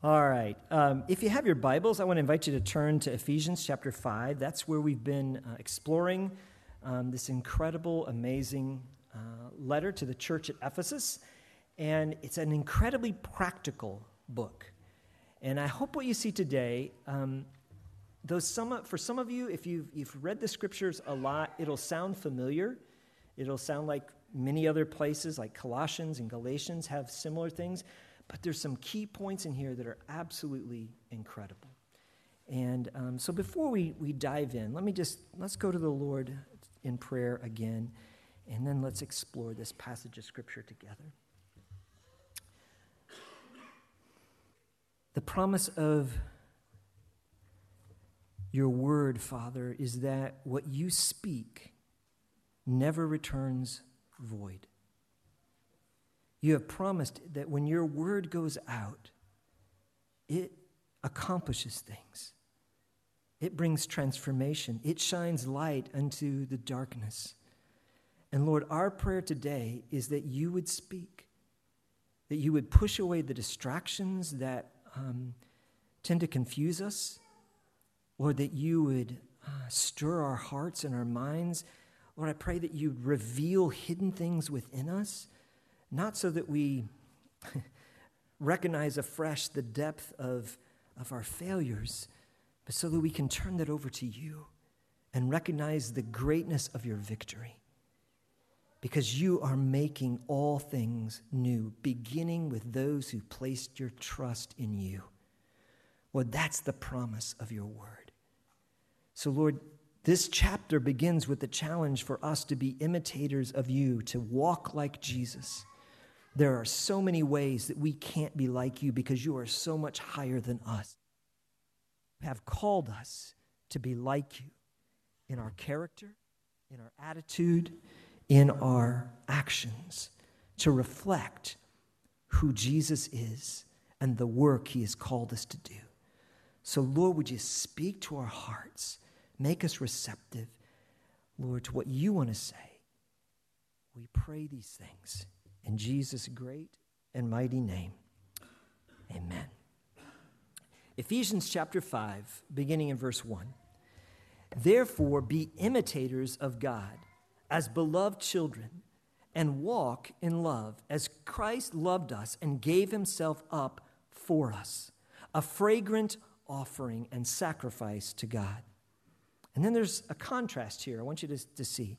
All right. Um, if you have your Bibles, I want to invite you to turn to Ephesians chapter 5. That's where we've been uh, exploring um, this incredible, amazing uh, letter to the church at Ephesus. And it's an incredibly practical book. And I hope what you see today, um, though some, for some of you, if you've, you've read the scriptures a lot, it'll sound familiar. It'll sound like many other places, like Colossians and Galatians, have similar things. But there's some key points in here that are absolutely incredible. And um, so before we, we dive in, let me just, let's go to the Lord in prayer again, and then let's explore this passage of Scripture together. The promise of your word, Father, is that what you speak never returns void. You have promised that when your word goes out, it accomplishes things. It brings transformation. It shines light unto the darkness. And Lord, our prayer today is that you would speak, that you would push away the distractions that um, tend to confuse us, Lord, that you would uh, stir our hearts and our minds. Lord, I pray that you'd reveal hidden things within us not so that we recognize afresh the depth of, of our failures, but so that we can turn that over to you and recognize the greatness of your victory. Because you are making all things new, beginning with those who placed your trust in you. Well, that's the promise of your word. So, Lord, this chapter begins with the challenge for us to be imitators of you, to walk like Jesus. There are so many ways that we can't be like you because you are so much higher than us. You have called us to be like you in our character, in our attitude, in our actions, to reflect who Jesus is and the work he has called us to do. So, Lord, would you speak to our hearts, make us receptive, Lord, to what you want to say? We pray these things in Jesus' great and mighty name, amen. Ephesians chapter 5, beginning in verse 1. Therefore, be imitators of God as beloved children and walk in love as Christ loved us and gave himself up for us, a fragrant offering and sacrifice to God. And then there's a contrast here I want you to, to see.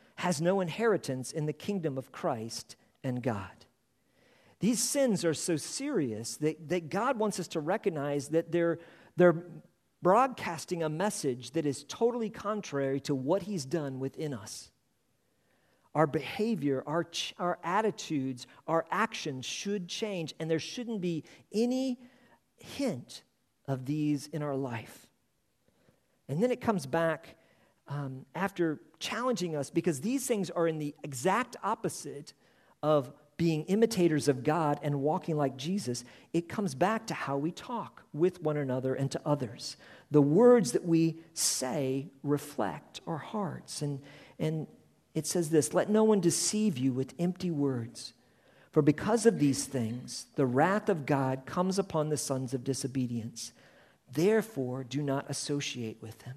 has no inheritance in the kingdom of Christ and God. These sins are so serious that, that God wants us to recognize that they're, they're broadcasting a message that is totally contrary to what He's done within us. Our behavior, our, our attitudes, our actions should change, and there shouldn't be any hint of these in our life. And then it comes back um, after challenging us because these things are in the exact opposite of being imitators of God and walking like Jesus, it comes back to how we talk with one another and to others. The words that we say reflect our hearts. And, and it says this let no one deceive you with empty words. For because of these things, the wrath of God comes upon the sons of disobedience. Therefore, do not associate with them.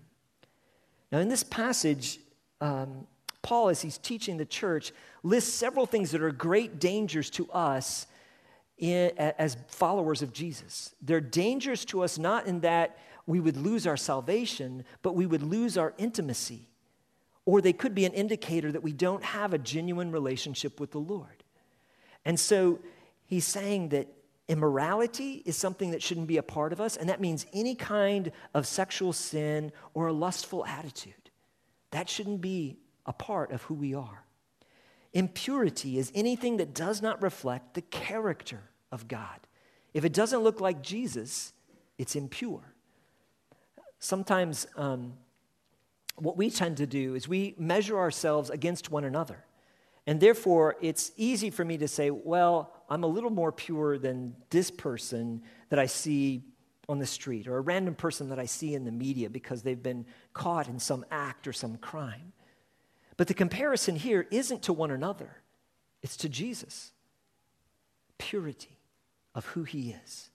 Now, in this passage, um, Paul, as he's teaching the church, lists several things that are great dangers to us in, as followers of Jesus. They're dangers to us not in that we would lose our salvation, but we would lose our intimacy. Or they could be an indicator that we don't have a genuine relationship with the Lord. And so he's saying that Immorality is something that shouldn't be a part of us, and that means any kind of sexual sin or a lustful attitude. That shouldn't be a part of who we are. Impurity is anything that does not reflect the character of God. If it doesn't look like Jesus, it's impure. sometimes um, what we tend to do is we measure ourselves against one another. And therefore, it's easy for me to say, well, I'm a little more pure than this person that I see on the street or a random person that I see in the media because they've been caught in some act or some crime. But the comparison here isn't to one another, it's to Jesus. Purity of who he is.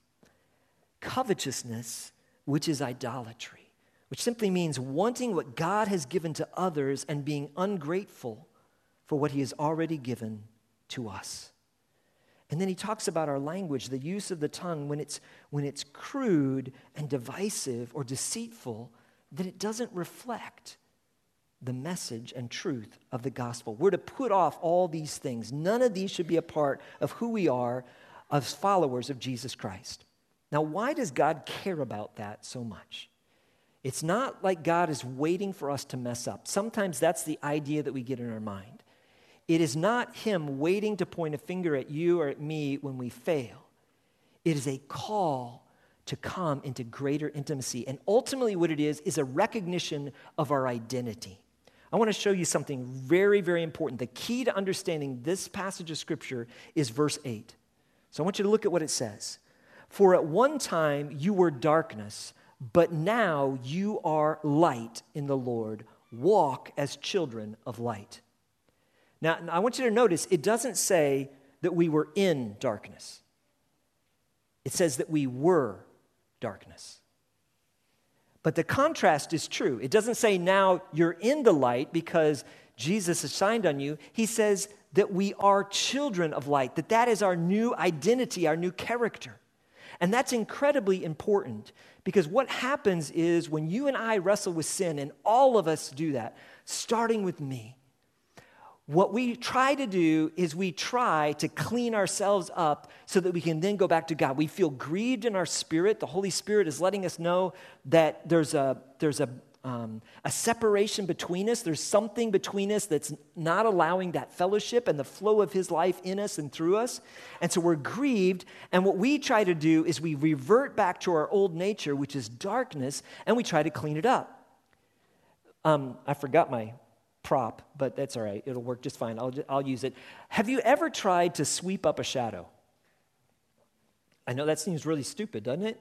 Covetousness, which is idolatry, which simply means wanting what God has given to others and being ungrateful for what he has already given to us. And then he talks about our language, the use of the tongue, when it's, when it's crude and divisive or deceitful, that it doesn't reflect the message and truth of the gospel. We're to put off all these things. None of these should be a part of who we are as followers of Jesus Christ. Now, why does God care about that so much? It's not like God is waiting for us to mess up. Sometimes that's the idea that we get in our mind. It is not Him waiting to point a finger at you or at me when we fail. It is a call to come into greater intimacy. And ultimately, what it is, is a recognition of our identity. I want to show you something very, very important. The key to understanding this passage of Scripture is verse 8. So I want you to look at what it says. For at one time you were darkness, but now you are light in the Lord. Walk as children of light. Now, I want you to notice it doesn't say that we were in darkness, it says that we were darkness. But the contrast is true. It doesn't say now you're in the light because Jesus has shined on you. He says that we are children of light, that that is our new identity, our new character. And that's incredibly important because what happens is when you and I wrestle with sin, and all of us do that, starting with me, what we try to do is we try to clean ourselves up so that we can then go back to God. We feel grieved in our spirit. The Holy Spirit is letting us know that there's a, there's a, um, a separation between us. There's something between us that's not allowing that fellowship and the flow of His life in us and through us. And so we're grieved. And what we try to do is we revert back to our old nature, which is darkness, and we try to clean it up. Um, I forgot my prop, but that's all right. It'll work just fine. I'll, I'll use it. Have you ever tried to sweep up a shadow? I know that seems really stupid, doesn't it?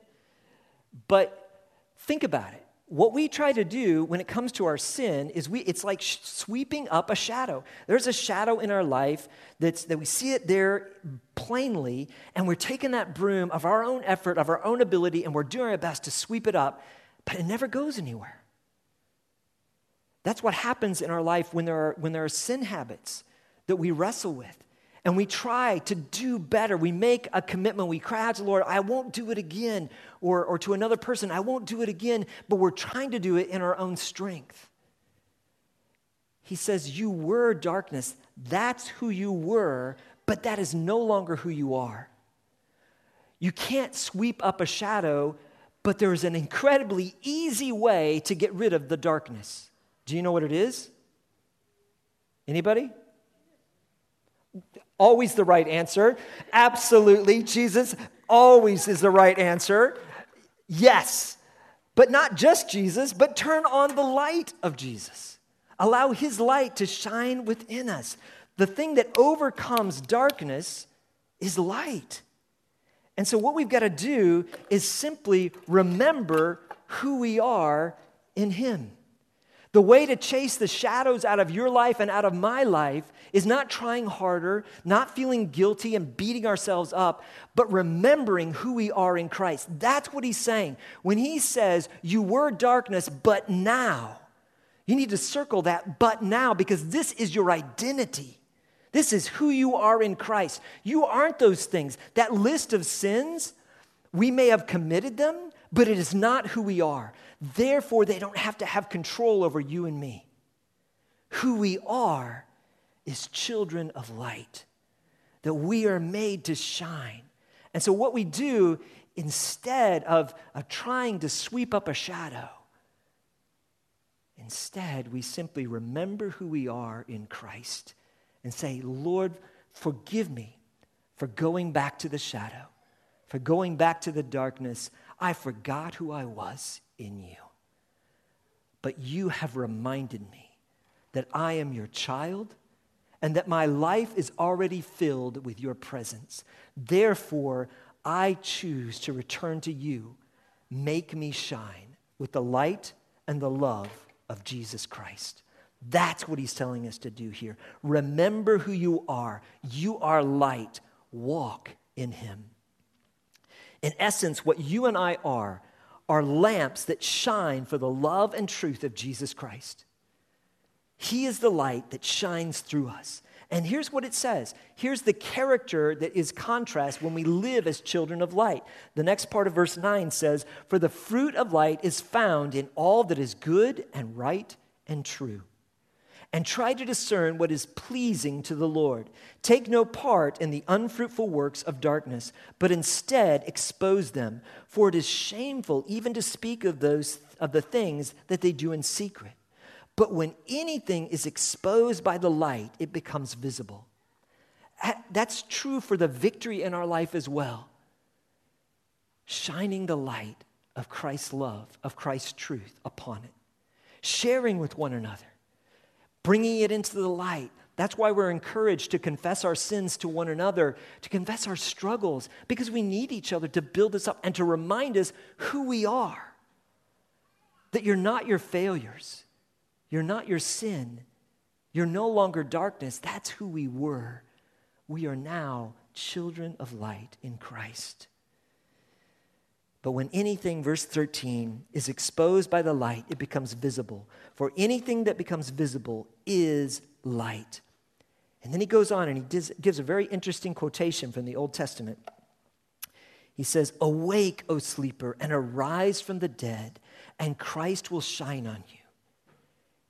But think about it. What we try to do when it comes to our sin is we, it's like sh- sweeping up a shadow. There's a shadow in our life that's, that we see it there plainly, and we're taking that broom of our own effort, of our own ability, and we're doing our best to sweep it up, but it never goes anywhere. That's what happens in our life when there are, when there are sin habits that we wrestle with. And we try to do better. We make a commitment. We cry out to the Lord, I won't do it again. Or, or to another person, I won't do it again. But we're trying to do it in our own strength. He says, You were darkness. That's who you were, but that is no longer who you are. You can't sweep up a shadow, but there's an incredibly easy way to get rid of the darkness. Do you know what it is? Anybody? Always the right answer. Absolutely. Jesus always is the right answer. Yes. But not just Jesus, but turn on the light of Jesus. Allow his light to shine within us. The thing that overcomes darkness is light. And so, what we've got to do is simply remember who we are in him. The way to chase the shadows out of your life and out of my life is not trying harder, not feeling guilty and beating ourselves up, but remembering who we are in Christ. That's what he's saying. When he says, You were darkness, but now, you need to circle that, but now, because this is your identity. This is who you are in Christ. You aren't those things. That list of sins, we may have committed them, but it is not who we are. Therefore, they don't have to have control over you and me. Who we are is children of light, that we are made to shine. And so, what we do instead of, of trying to sweep up a shadow, instead, we simply remember who we are in Christ and say, Lord, forgive me for going back to the shadow, for going back to the darkness. I forgot who I was in you. but you have reminded me that I am your child and that my life is already filled with your presence. Therefore, I choose to return to you. Make me shine with the light and the love of Jesus Christ. That's what he's telling us to do here. Remember who you are. You are light. Walk in him. In essence, what you and I are are lamps that shine for the love and truth of Jesus Christ. He is the light that shines through us. And here's what it says. Here's the character that is contrast when we live as children of light. The next part of verse 9 says, For the fruit of light is found in all that is good and right and true. And try to discern what is pleasing to the Lord. Take no part in the unfruitful works of darkness, but instead expose them. For it is shameful even to speak of those of the things that they do in secret. But when anything is exposed by the light, it becomes visible. That's true for the victory in our life as well. Shining the light of Christ's love, of Christ's truth upon it, sharing with one another, bringing it into the light. That's why we're encouraged to confess our sins to one another, to confess our struggles, because we need each other to build us up and to remind us who we are. That you're not your failures you're not your sin. You're no longer darkness. That's who we were. We are now children of light in Christ. But when anything, verse 13, is exposed by the light, it becomes visible. For anything that becomes visible is light. And then he goes on and he gives a very interesting quotation from the Old Testament. He says, Awake, O sleeper, and arise from the dead, and Christ will shine on you.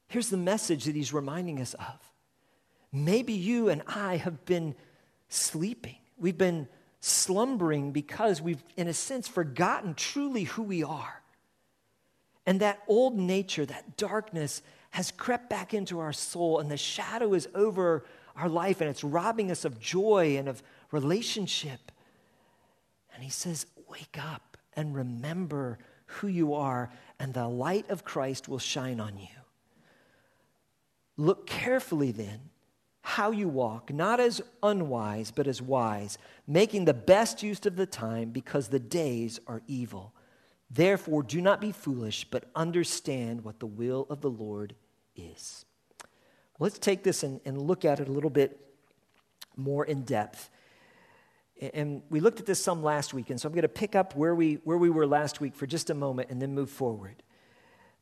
Here's the message that he's reminding us of. Maybe you and I have been sleeping. We've been slumbering because we've, in a sense, forgotten truly who we are. And that old nature, that darkness, has crept back into our soul, and the shadow is over our life, and it's robbing us of joy and of relationship. And he says, Wake up and remember who you are, and the light of Christ will shine on you. Look carefully then how you walk, not as unwise, but as wise, making the best use of the time because the days are evil. Therefore, do not be foolish, but understand what the will of the Lord is. Let's take this and, and look at it a little bit more in depth. And we looked at this some last week, and so I'm going to pick up where we, where we were last week for just a moment and then move forward.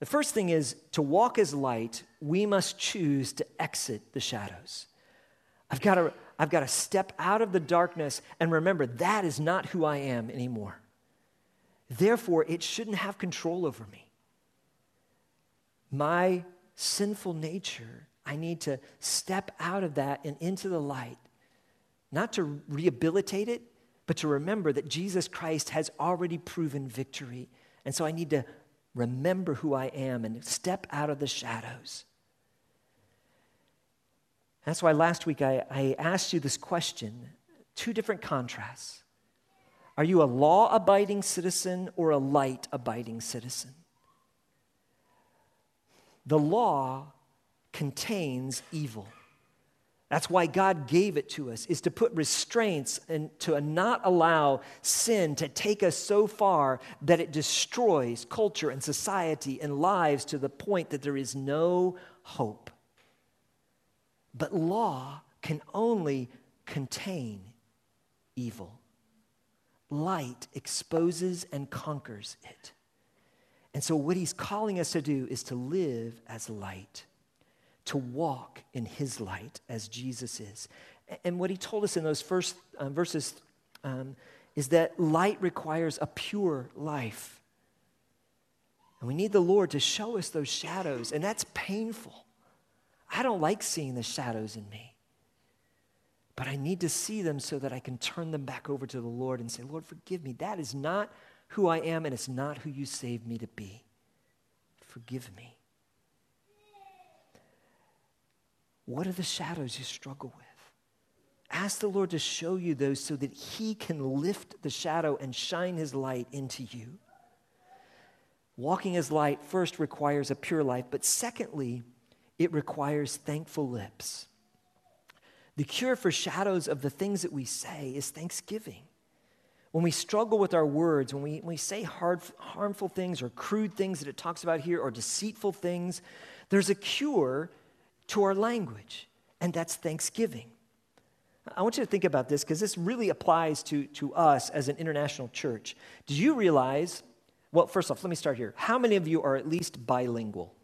The first thing is to walk as light, we must choose to exit the shadows. I've got to, I've got to step out of the darkness and remember that is not who I am anymore. Therefore, it shouldn't have control over me. My sinful nature, I need to step out of that and into the light, not to rehabilitate it, but to remember that Jesus Christ has already proven victory. And so I need to remember who I am and step out of the shadows. That's why last week I, I asked you this question two different contrasts. Are you a law abiding citizen or a light abiding citizen? The law contains evil. That's why God gave it to us, is to put restraints and to not allow sin to take us so far that it destroys culture and society and lives to the point that there is no hope. But law can only contain evil. Light exposes and conquers it. And so, what he's calling us to do is to live as light to walk in his light as Jesus is. And what he told us in those first uh, verses um, is that light requires a pure life. And we need the Lord to show us those shadows, and that's painful. I don't like seeing the shadows in me. But I need to see them so that I can turn them back over to the Lord and say, Lord, forgive me. That is not who I am, and it's not who you saved me to be. Forgive me. What are the shadows you struggle with? Ask the Lord to show you those so that He can lift the shadow and shine His light into you. Walking as light first requires a pure life, but secondly, it requires thankful lips. The cure for shadows of the things that we say is thanksgiving. When we struggle with our words, when we, when we say hard, harmful things or crude things that it talks about here or deceitful things, there's a cure to our language, and that's thanksgiving. I want you to think about this because this really applies to, to us as an international church. Did you realize? Well, first off, let me start here. How many of you are at least bilingual?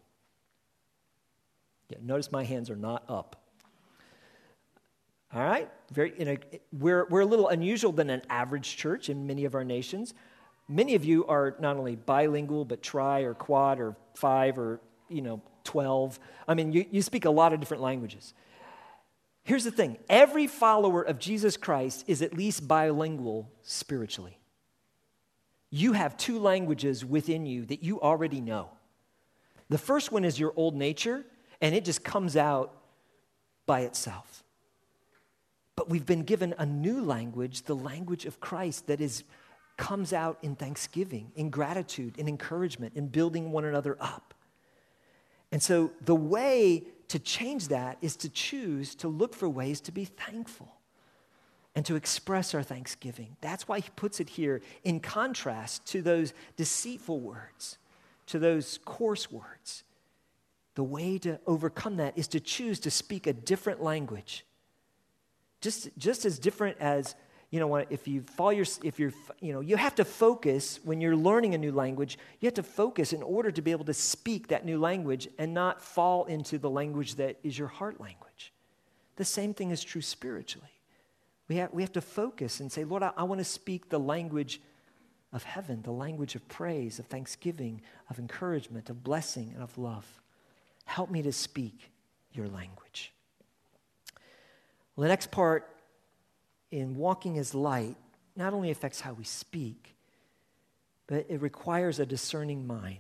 Yeah, notice my hands are not up. All right? Very, know, we're, we're a little unusual than an average church in many of our nations. Many of you are not only bilingual, but tri or quad or five or, you know, 12. I mean, you, you speak a lot of different languages. Here's the thing every follower of Jesus Christ is at least bilingual spiritually. You have two languages within you that you already know. The first one is your old nature, and it just comes out by itself. But we've been given a new language, the language of Christ, that is, comes out in thanksgiving, in gratitude, in encouragement, in building one another up. And so the way to change that is to choose to look for ways to be thankful and to express our thanksgiving. That's why he puts it here in contrast to those deceitful words, to those coarse words. The way to overcome that is to choose to speak a different language. Just, just as different as you know, if you fall your, if you're, you know, you have to focus when you're learning a new language, you have to focus in order to be able to speak that new language and not fall into the language that is your heart language. The same thing is true spiritually. We have, we have to focus and say, Lord, I, I want to speak the language of heaven, the language of praise, of thanksgiving, of encouragement, of blessing, and of love. Help me to speak your language. Well, the next part in walking as light not only affects how we speak, but it requires a discerning mind.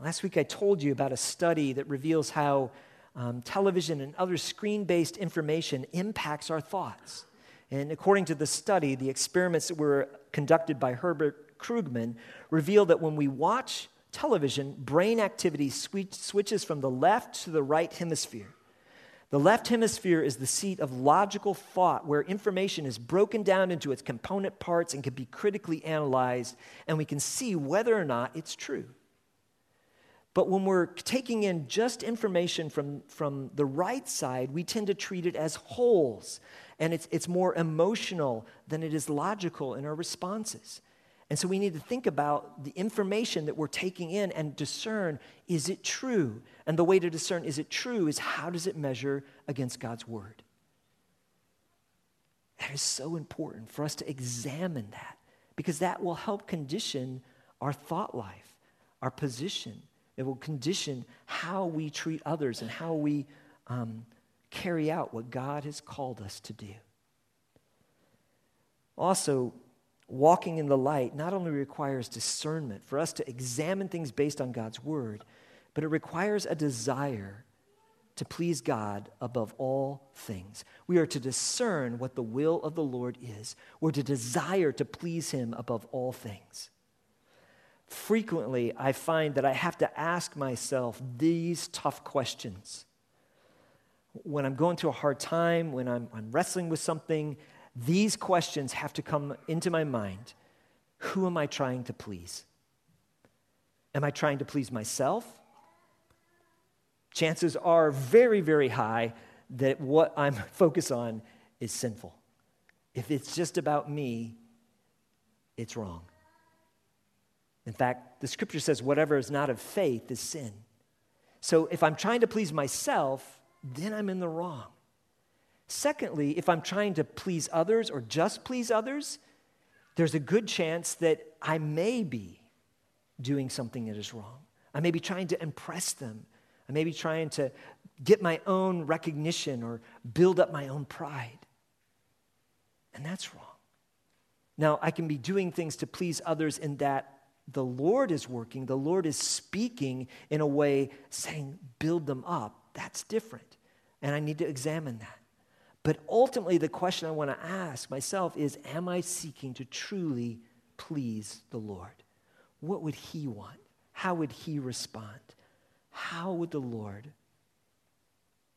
Last week I told you about a study that reveals how um, television and other screen based information impacts our thoughts. And according to the study, the experiments that were conducted by Herbert Krugman reveal that when we watch television, brain activity switches from the left to the right hemisphere. The left hemisphere is the seat of logical thought where information is broken down into its component parts and can be critically analyzed, and we can see whether or not it's true. But when we're taking in just information from, from the right side, we tend to treat it as wholes, and it's, it's more emotional than it is logical in our responses. And so we need to think about the information that we're taking in and discern is it true? And the way to discern is it true is how does it measure against God's word? That is so important for us to examine that because that will help condition our thought life, our position. It will condition how we treat others and how we um, carry out what God has called us to do. Also, walking in the light not only requires discernment for us to examine things based on God's word, but it requires a desire to please God above all things. We are to discern what the will of the Lord is. We're to desire to please Him above all things. Frequently, I find that I have to ask myself these tough questions. When I'm going through a hard time, when I'm, I'm wrestling with something, these questions have to come into my mind. Who am I trying to please? Am I trying to please myself? Chances are very, very high that what I'm focused on is sinful. If it's just about me, it's wrong. In fact, the scripture says whatever is not of faith is sin. So if I'm trying to please myself, then I'm in the wrong. Secondly, if I'm trying to please others or just please others, there's a good chance that I may be doing something that is wrong. I may be trying to impress them. I may be trying to get my own recognition or build up my own pride. And that's wrong. Now, I can be doing things to please others in that the Lord is working, the Lord is speaking in a way saying, build them up. That's different. And I need to examine that. But ultimately, the question I want to ask myself is Am I seeking to truly please the Lord? What would He want? how would he respond? How would the Lord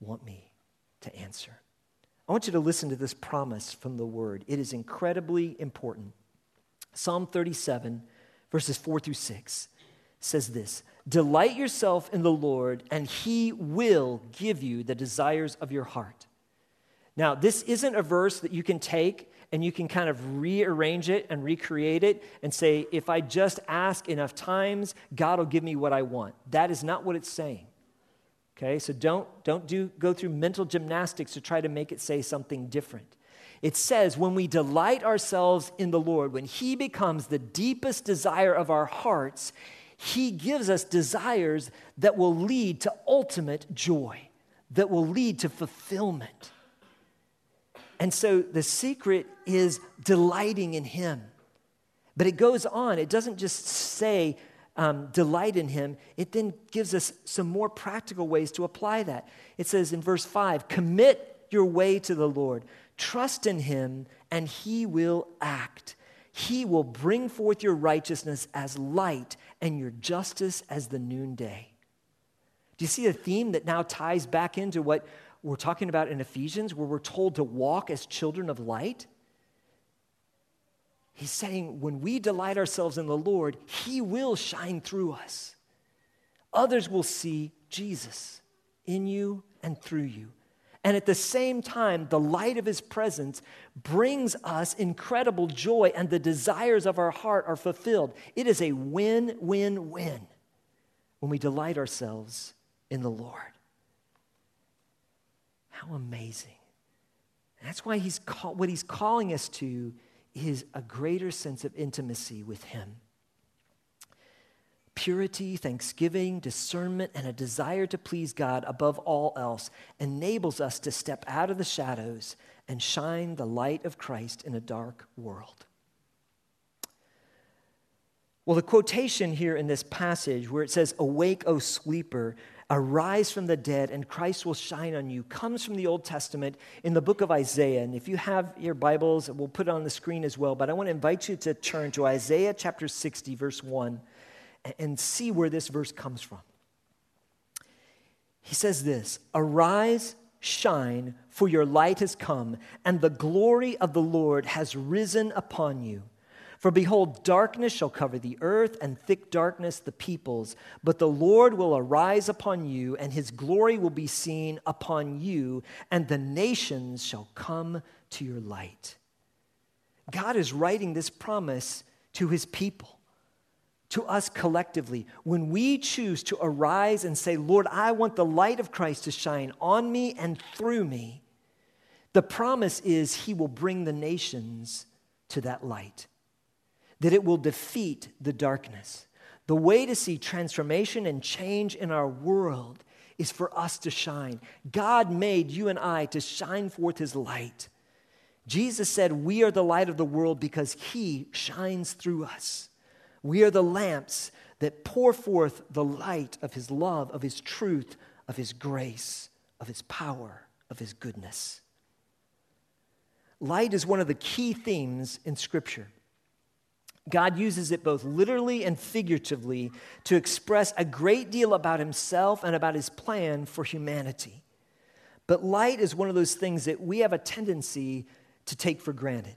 want me to answer? I want you to listen to this promise from the word. It is incredibly important. Psalm 37, verses 4 through 6 says this Delight yourself in the Lord, and he will give you the desires of your heart. Now, this isn't a verse that you can take and you can kind of rearrange it and recreate it and say, if I just ask enough times, God will give me what I want. That is not what it's saying. Okay, so don't, don't do, go through mental gymnastics to try to make it say something different. It says, when we delight ourselves in the Lord, when He becomes the deepest desire of our hearts, He gives us desires that will lead to ultimate joy, that will lead to fulfillment. And so the secret is delighting in Him. But it goes on, it doesn't just say, um, delight in Him, it then gives us some more practical ways to apply that. It says in verse 5 commit your way to the Lord, trust in Him, and He will act. He will bring forth your righteousness as light and your justice as the noonday. Do you see a theme that now ties back into what we're talking about in Ephesians, where we're told to walk as children of light. He's saying when we delight ourselves in the Lord, He will shine through us. Others will see Jesus in you and through you. And at the same time, the light of His presence brings us incredible joy, and the desires of our heart are fulfilled. It is a win, win, win when we delight ourselves in the Lord. How amazing. that's why he's call, what he's calling us to is a greater sense of intimacy with him. Purity, thanksgiving, discernment, and a desire to please God above all else enables us to step out of the shadows and shine the light of Christ in a dark world. Well, the quotation here in this passage where it says, Awake, O sleeper, arise from the dead and Christ will shine on you comes from the Old Testament in the book of Isaiah. And if you have your Bibles, we'll put it on the screen as well. But I want to invite you to turn to Isaiah chapter 60, verse 1, and see where this verse comes from. He says this Arise, shine, for your light has come, and the glory of the Lord has risen upon you. For behold, darkness shall cover the earth, and thick darkness the peoples. But the Lord will arise upon you, and his glory will be seen upon you, and the nations shall come to your light. God is writing this promise to his people, to us collectively. When we choose to arise and say, Lord, I want the light of Christ to shine on me and through me, the promise is he will bring the nations to that light that it will defeat the darkness. The way to see transformation and change in our world is for us to shine. God made you and I to shine forth his light. Jesus said, We are the light of the world because he shines through us. We are the lamps that pour forth the light of his love, of his truth, of his grace, of his power, of his goodness. Light is one of the key themes in Scripture. God uses it both literally and figuratively to express a great deal about himself and about his plan for humanity. But light is one of those things that we have a tendency to take for granted.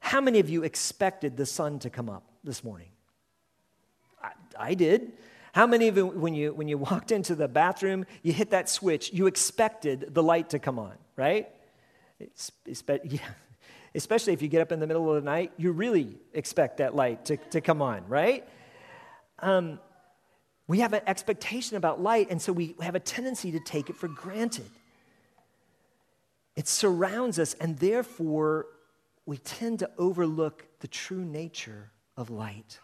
How many of you expected the sun to come up this morning? I, I did. How many of you, when you, when you walked into the bathroom, you hit that switch, you expected the light to come on, right? It's, it's, yeah especially if you get up in the middle of the night, you really expect that light to, to come on, right? Um, we have an expectation about light, and so we have a tendency to take it for granted. It surrounds us, and therefore we tend to overlook the true nature of light.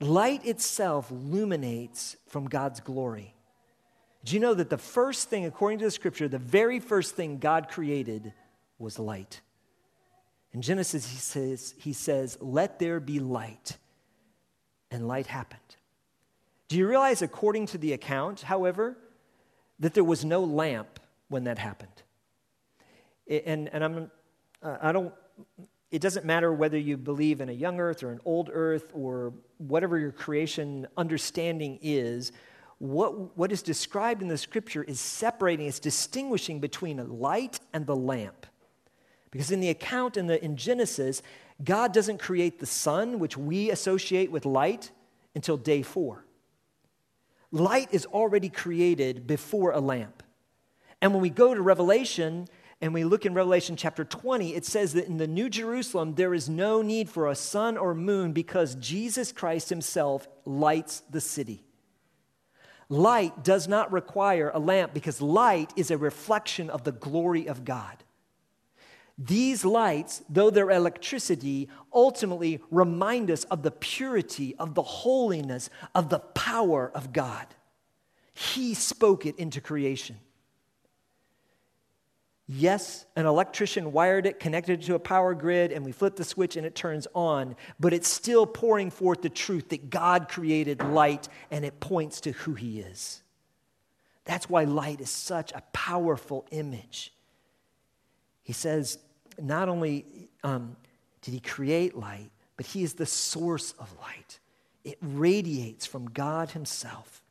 Light itself illuminates from God's glory. Do you know that the first thing, according to the scripture, the very first thing God created was light? In Genesis, he says, he says, Let there be light. And light happened. Do you realize, according to the account, however, that there was no lamp when that happened? And, and I'm, uh, I don't, it doesn't matter whether you believe in a young earth or an old earth or whatever your creation understanding is, what, what is described in the scripture is separating, it's distinguishing between light and the lamp. Because in the account in, the, in Genesis, God doesn't create the sun, which we associate with light, until day four. Light is already created before a lamp. And when we go to Revelation and we look in Revelation chapter 20, it says that in the New Jerusalem, there is no need for a sun or moon because Jesus Christ himself lights the city. Light does not require a lamp because light is a reflection of the glory of God. These lights, though they're electricity, ultimately remind us of the purity, of the holiness, of the power of God. He spoke it into creation. Yes, an electrician wired it, connected it to a power grid, and we flip the switch and it turns on, but it's still pouring forth the truth that God created light and it points to who He is. That's why light is such a powerful image. He says, not only um, did he create light, but he is the source of light. It radiates from God himself.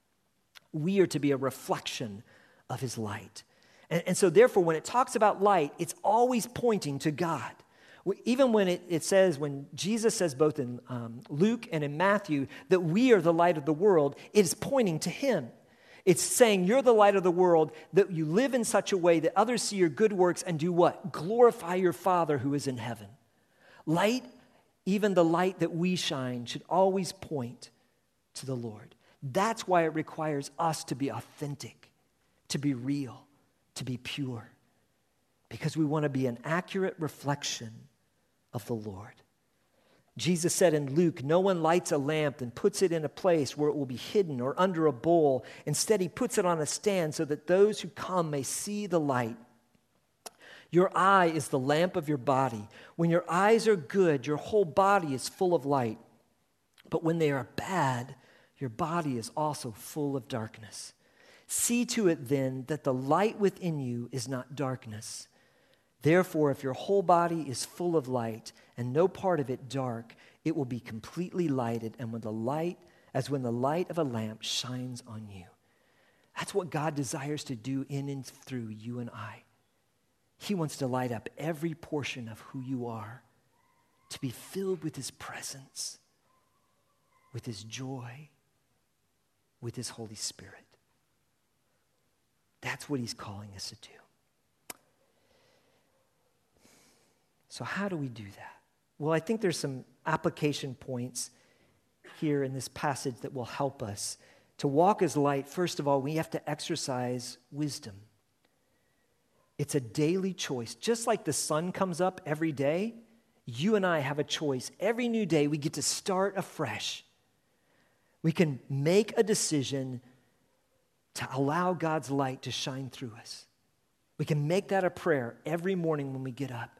We are to be a reflection of his light. And, and so, therefore, when it talks about light, it's always pointing to God. Even when it, it says, when Jesus says both in um, Luke and in Matthew that we are the light of the world, it is pointing to him. It's saying you're the light of the world, that you live in such a way that others see your good works and do what? Glorify your Father who is in heaven. Light, even the light that we shine, should always point to the Lord. That's why it requires us to be authentic, to be real, to be pure, because we want to be an accurate reflection of the Lord. Jesus said in Luke, No one lights a lamp and puts it in a place where it will be hidden or under a bowl. Instead, he puts it on a stand so that those who come may see the light. Your eye is the lamp of your body. When your eyes are good, your whole body is full of light. But when they are bad, your body is also full of darkness. See to it then that the light within you is not darkness. Therefore, if your whole body is full of light and no part of it dark, it will be completely lighted, and when the light, as when the light of a lamp shines on you. That's what God desires to do in and through you and I. He wants to light up every portion of who you are, to be filled with His presence, with His joy, with His Holy Spirit. That's what He's calling us to do. So, how do we do that? Well, I think there's some application points here in this passage that will help us. To walk as light, first of all, we have to exercise wisdom. It's a daily choice. Just like the sun comes up every day, you and I have a choice. Every new day, we get to start afresh. We can make a decision to allow God's light to shine through us. We can make that a prayer every morning when we get up.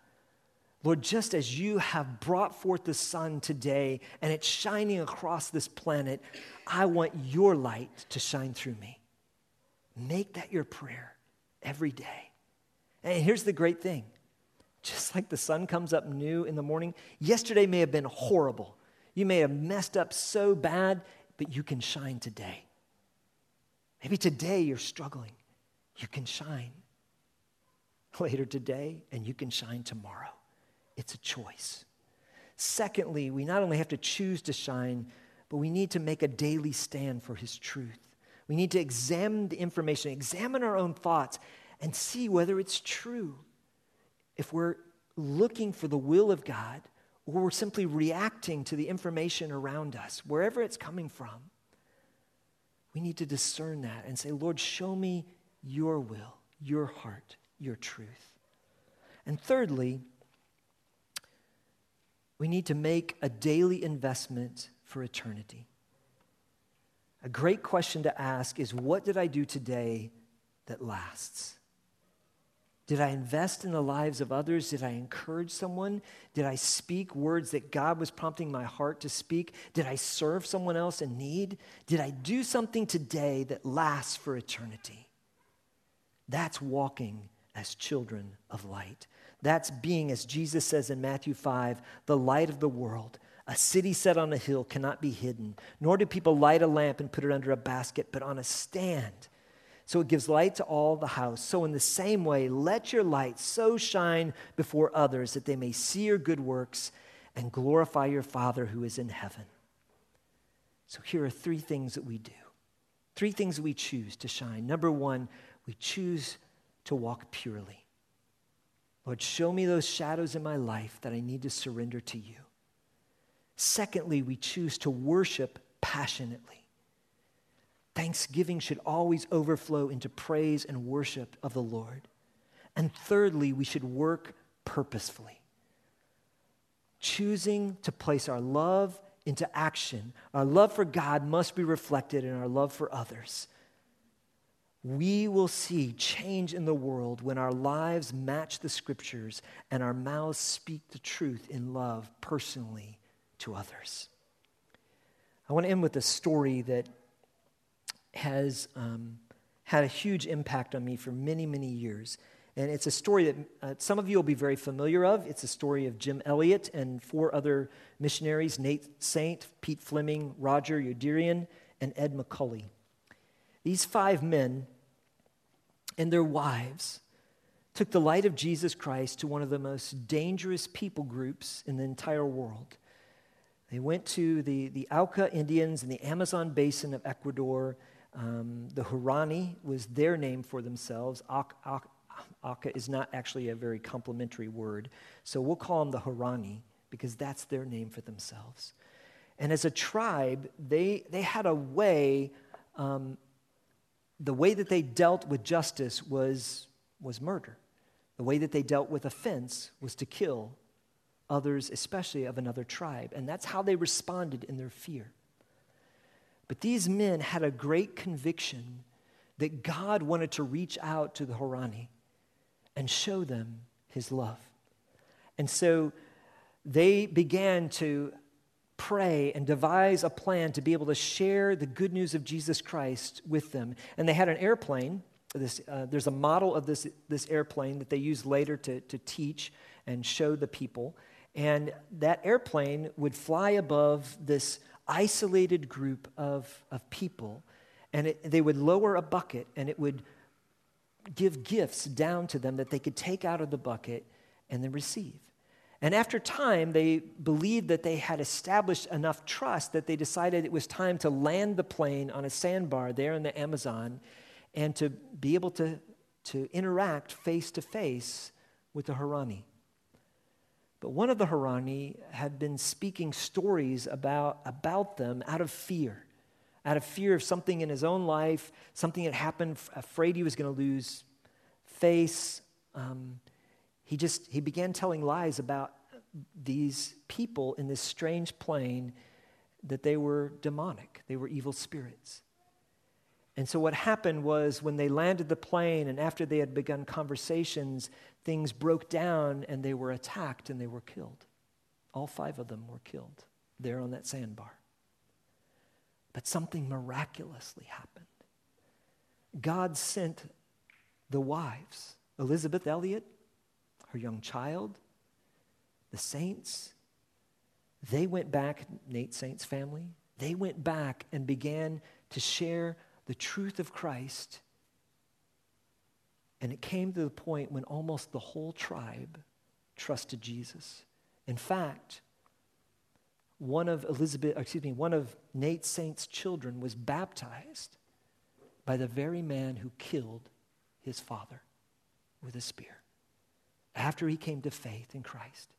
Lord, just as you have brought forth the sun today and it's shining across this planet, I want your light to shine through me. Make that your prayer every day. And here's the great thing just like the sun comes up new in the morning, yesterday may have been horrible. You may have messed up so bad, but you can shine today. Maybe today you're struggling. You can shine later today, and you can shine tomorrow. It's a choice. Secondly, we not only have to choose to shine, but we need to make a daily stand for His truth. We need to examine the information, examine our own thoughts, and see whether it's true. If we're looking for the will of God, or we're simply reacting to the information around us, wherever it's coming from, we need to discern that and say, Lord, show me your will, your heart, your truth. And thirdly, we need to make a daily investment for eternity. A great question to ask is what did I do today that lasts? Did I invest in the lives of others? Did I encourage someone? Did I speak words that God was prompting my heart to speak? Did I serve someone else in need? Did I do something today that lasts for eternity? That's walking as children of light. That's being, as Jesus says in Matthew 5, the light of the world. A city set on a hill cannot be hidden, nor do people light a lamp and put it under a basket, but on a stand. So it gives light to all the house. So, in the same way, let your light so shine before others that they may see your good works and glorify your Father who is in heaven. So, here are three things that we do. Three things we choose to shine. Number one, we choose to walk purely. Lord, show me those shadows in my life that I need to surrender to you. Secondly, we choose to worship passionately. Thanksgiving should always overflow into praise and worship of the Lord. And thirdly, we should work purposefully, choosing to place our love into action. Our love for God must be reflected in our love for others. We will see change in the world when our lives match the scriptures and our mouths speak the truth in love personally to others. I want to end with a story that has um, had a huge impact on me for many, many years. And it's a story that uh, some of you will be very familiar of. It's a story of Jim Elliot and four other missionaries Nate Saint, Pete Fleming, Roger Youderian, and Ed McCully. These five men and their wives took the light of Jesus Christ to one of the most dangerous people groups in the entire world. They went to the, the Auca Indians in the Amazon basin of Ecuador. Um, the Huaorani was their name for themselves. Auca is not actually a very complimentary word, so we'll call them the Huaorani because that's their name for themselves. And as a tribe, they, they had a way, um, the way that they dealt with justice was, was murder. The way that they dealt with offense was to kill others, especially of another tribe. And that's how they responded in their fear. But these men had a great conviction that God wanted to reach out to the Huaorani and show them his love. And so they began to pray and devise a plan to be able to share the good news of Jesus Christ with them. And they had an airplane. This, uh, there's a model of this, this airplane that they used later to, to teach and show the people. And that airplane would fly above this isolated group of, of people. And it, they would lower a bucket and it would give gifts down to them that they could take out of the bucket and then receive. And after time, they believed that they had established enough trust that they decided it was time to land the plane on a sandbar there in the Amazon and to be able to, to interact face to face with the Huaorani. But one of the Huaorani had been speaking stories about, about them out of fear out of fear of something in his own life, something had happened, afraid he was going to lose face. Um, he just he began telling lies about these people in this strange plane that they were demonic, they were evil spirits. And so, what happened was when they landed the plane and after they had begun conversations, things broke down and they were attacked and they were killed. All five of them were killed there on that sandbar. But something miraculously happened. God sent the wives, Elizabeth Elliot, her young child, the saints. They went back, Nate Saint's family, they went back and began to share the truth of Christ. And it came to the point when almost the whole tribe trusted Jesus. In fact, one of Elizabeth, excuse me, one of Nate Saint's children was baptized by the very man who killed his father with a spear after he came to faith in Christ.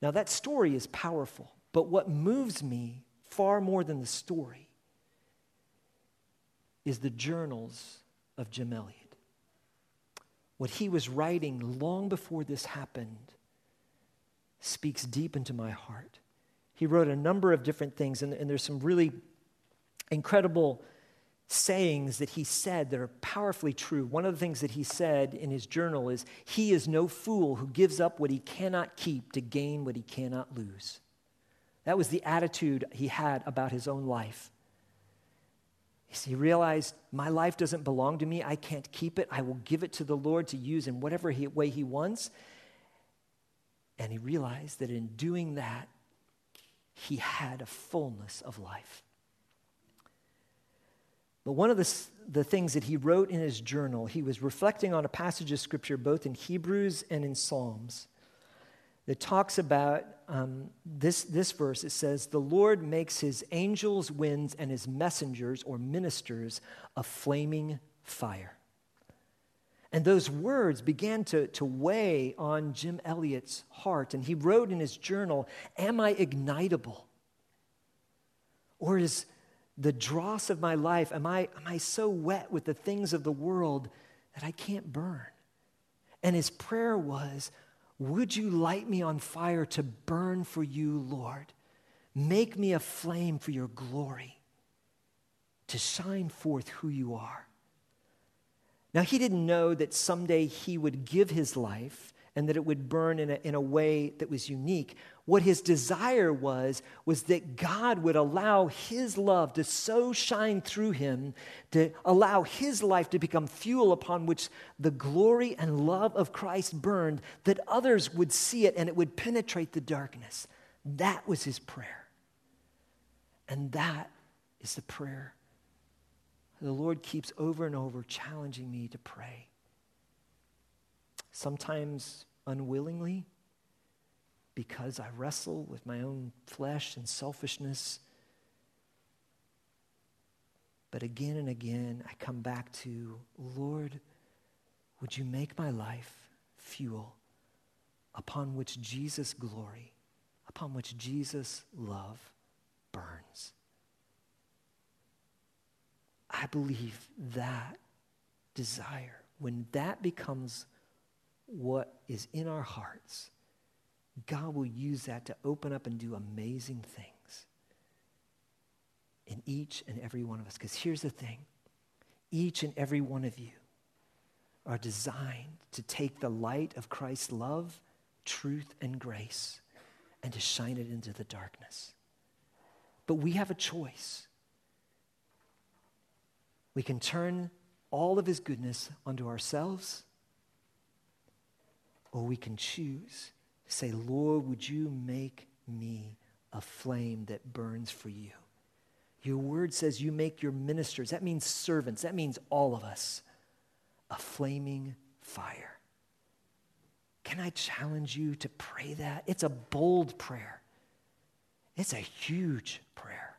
Now, that story is powerful, but what moves me far more than the story is the journals of Jim Elliot. What he was writing long before this happened speaks deep into my heart. He wrote a number of different things, and, and there's some really incredible sayings that he said that are powerfully true. One of the things that he said in his journal is He is no fool who gives up what he cannot keep to gain what he cannot lose. That was the attitude he had about his own life. He realized my life doesn't belong to me. I can't keep it. I will give it to the Lord to use in whatever he, way He wants. And he realized that in doing that, he had a fullness of life. But one of the, the things that he wrote in his journal, he was reflecting on a passage of scripture both in Hebrews and in Psalms that talks about um, this, this verse. It says, The Lord makes his angels winds and his messengers or ministers a flaming fire. And those words began to, to weigh on Jim Elliot's heart. And he wrote in his journal Am I ignitable? Or is the dross of my life, am I, am I so wet with the things of the world that I can't burn? And his prayer was, Would you light me on fire to burn for you, Lord? Make me a flame for your glory, to shine forth who you are. Now, he didn't know that someday he would give his life and that it would burn in a, in a way that was unique. What his desire was, was that God would allow his love to so shine through him, to allow his life to become fuel upon which the glory and love of Christ burned, that others would see it and it would penetrate the darkness. That was his prayer. And that is the prayer the Lord keeps over and over challenging me to pray. Sometimes unwillingly, because I wrestle with my own flesh and selfishness. But again and again, I come back to, Lord, would you make my life fuel upon which Jesus' glory, upon which Jesus' love burns? I believe that desire, when that becomes what is in our hearts, God will use that to open up and do amazing things in each and every one of us. Because here's the thing each and every one of you are designed to take the light of Christ's love, truth, and grace and to shine it into the darkness. But we have a choice. We can turn all of his goodness onto ourselves, or we can choose to say, Lord, would you make me a flame that burns for you? Your word says you make your ministers, that means servants, that means all of us, a flaming fire. Can I challenge you to pray that? It's a bold prayer, it's a huge prayer.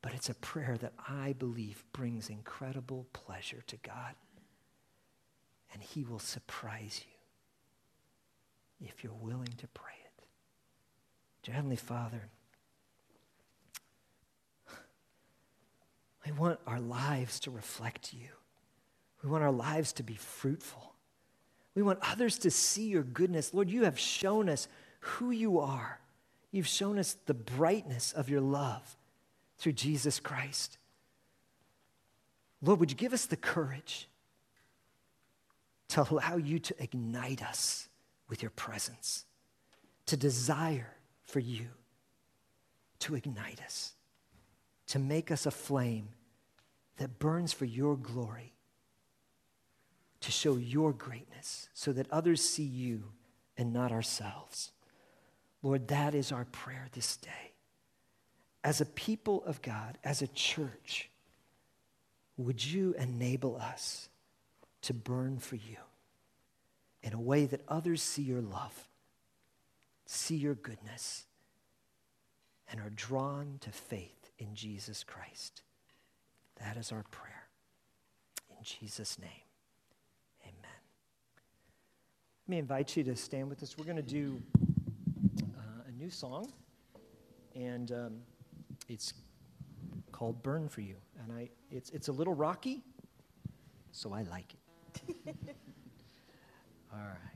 But it's a prayer that I believe brings incredible pleasure to God. And He will surprise you if you're willing to pray it. Dear Heavenly Father, we want our lives to reflect you. We want our lives to be fruitful. We want others to see your goodness. Lord, you have shown us who you are. You've shown us the brightness of your love through Jesus Christ. Lord, would you give us the courage to allow you to ignite us with your presence, to desire for you to ignite us, to make us a flame that burns for your glory, to show your greatness so that others see you and not ourselves. Lord, that is our prayer this day as a people of God, as a church, would you enable us to burn for you in a way that others see your love, see your goodness, and are drawn to faith in Jesus Christ? That is our prayer. In Jesus' name, amen. Let me invite you to stand with us. We're going to do uh, a new song. And. Um, it's called Burn for You. And I, it's, it's a little rocky, so I like it. All right.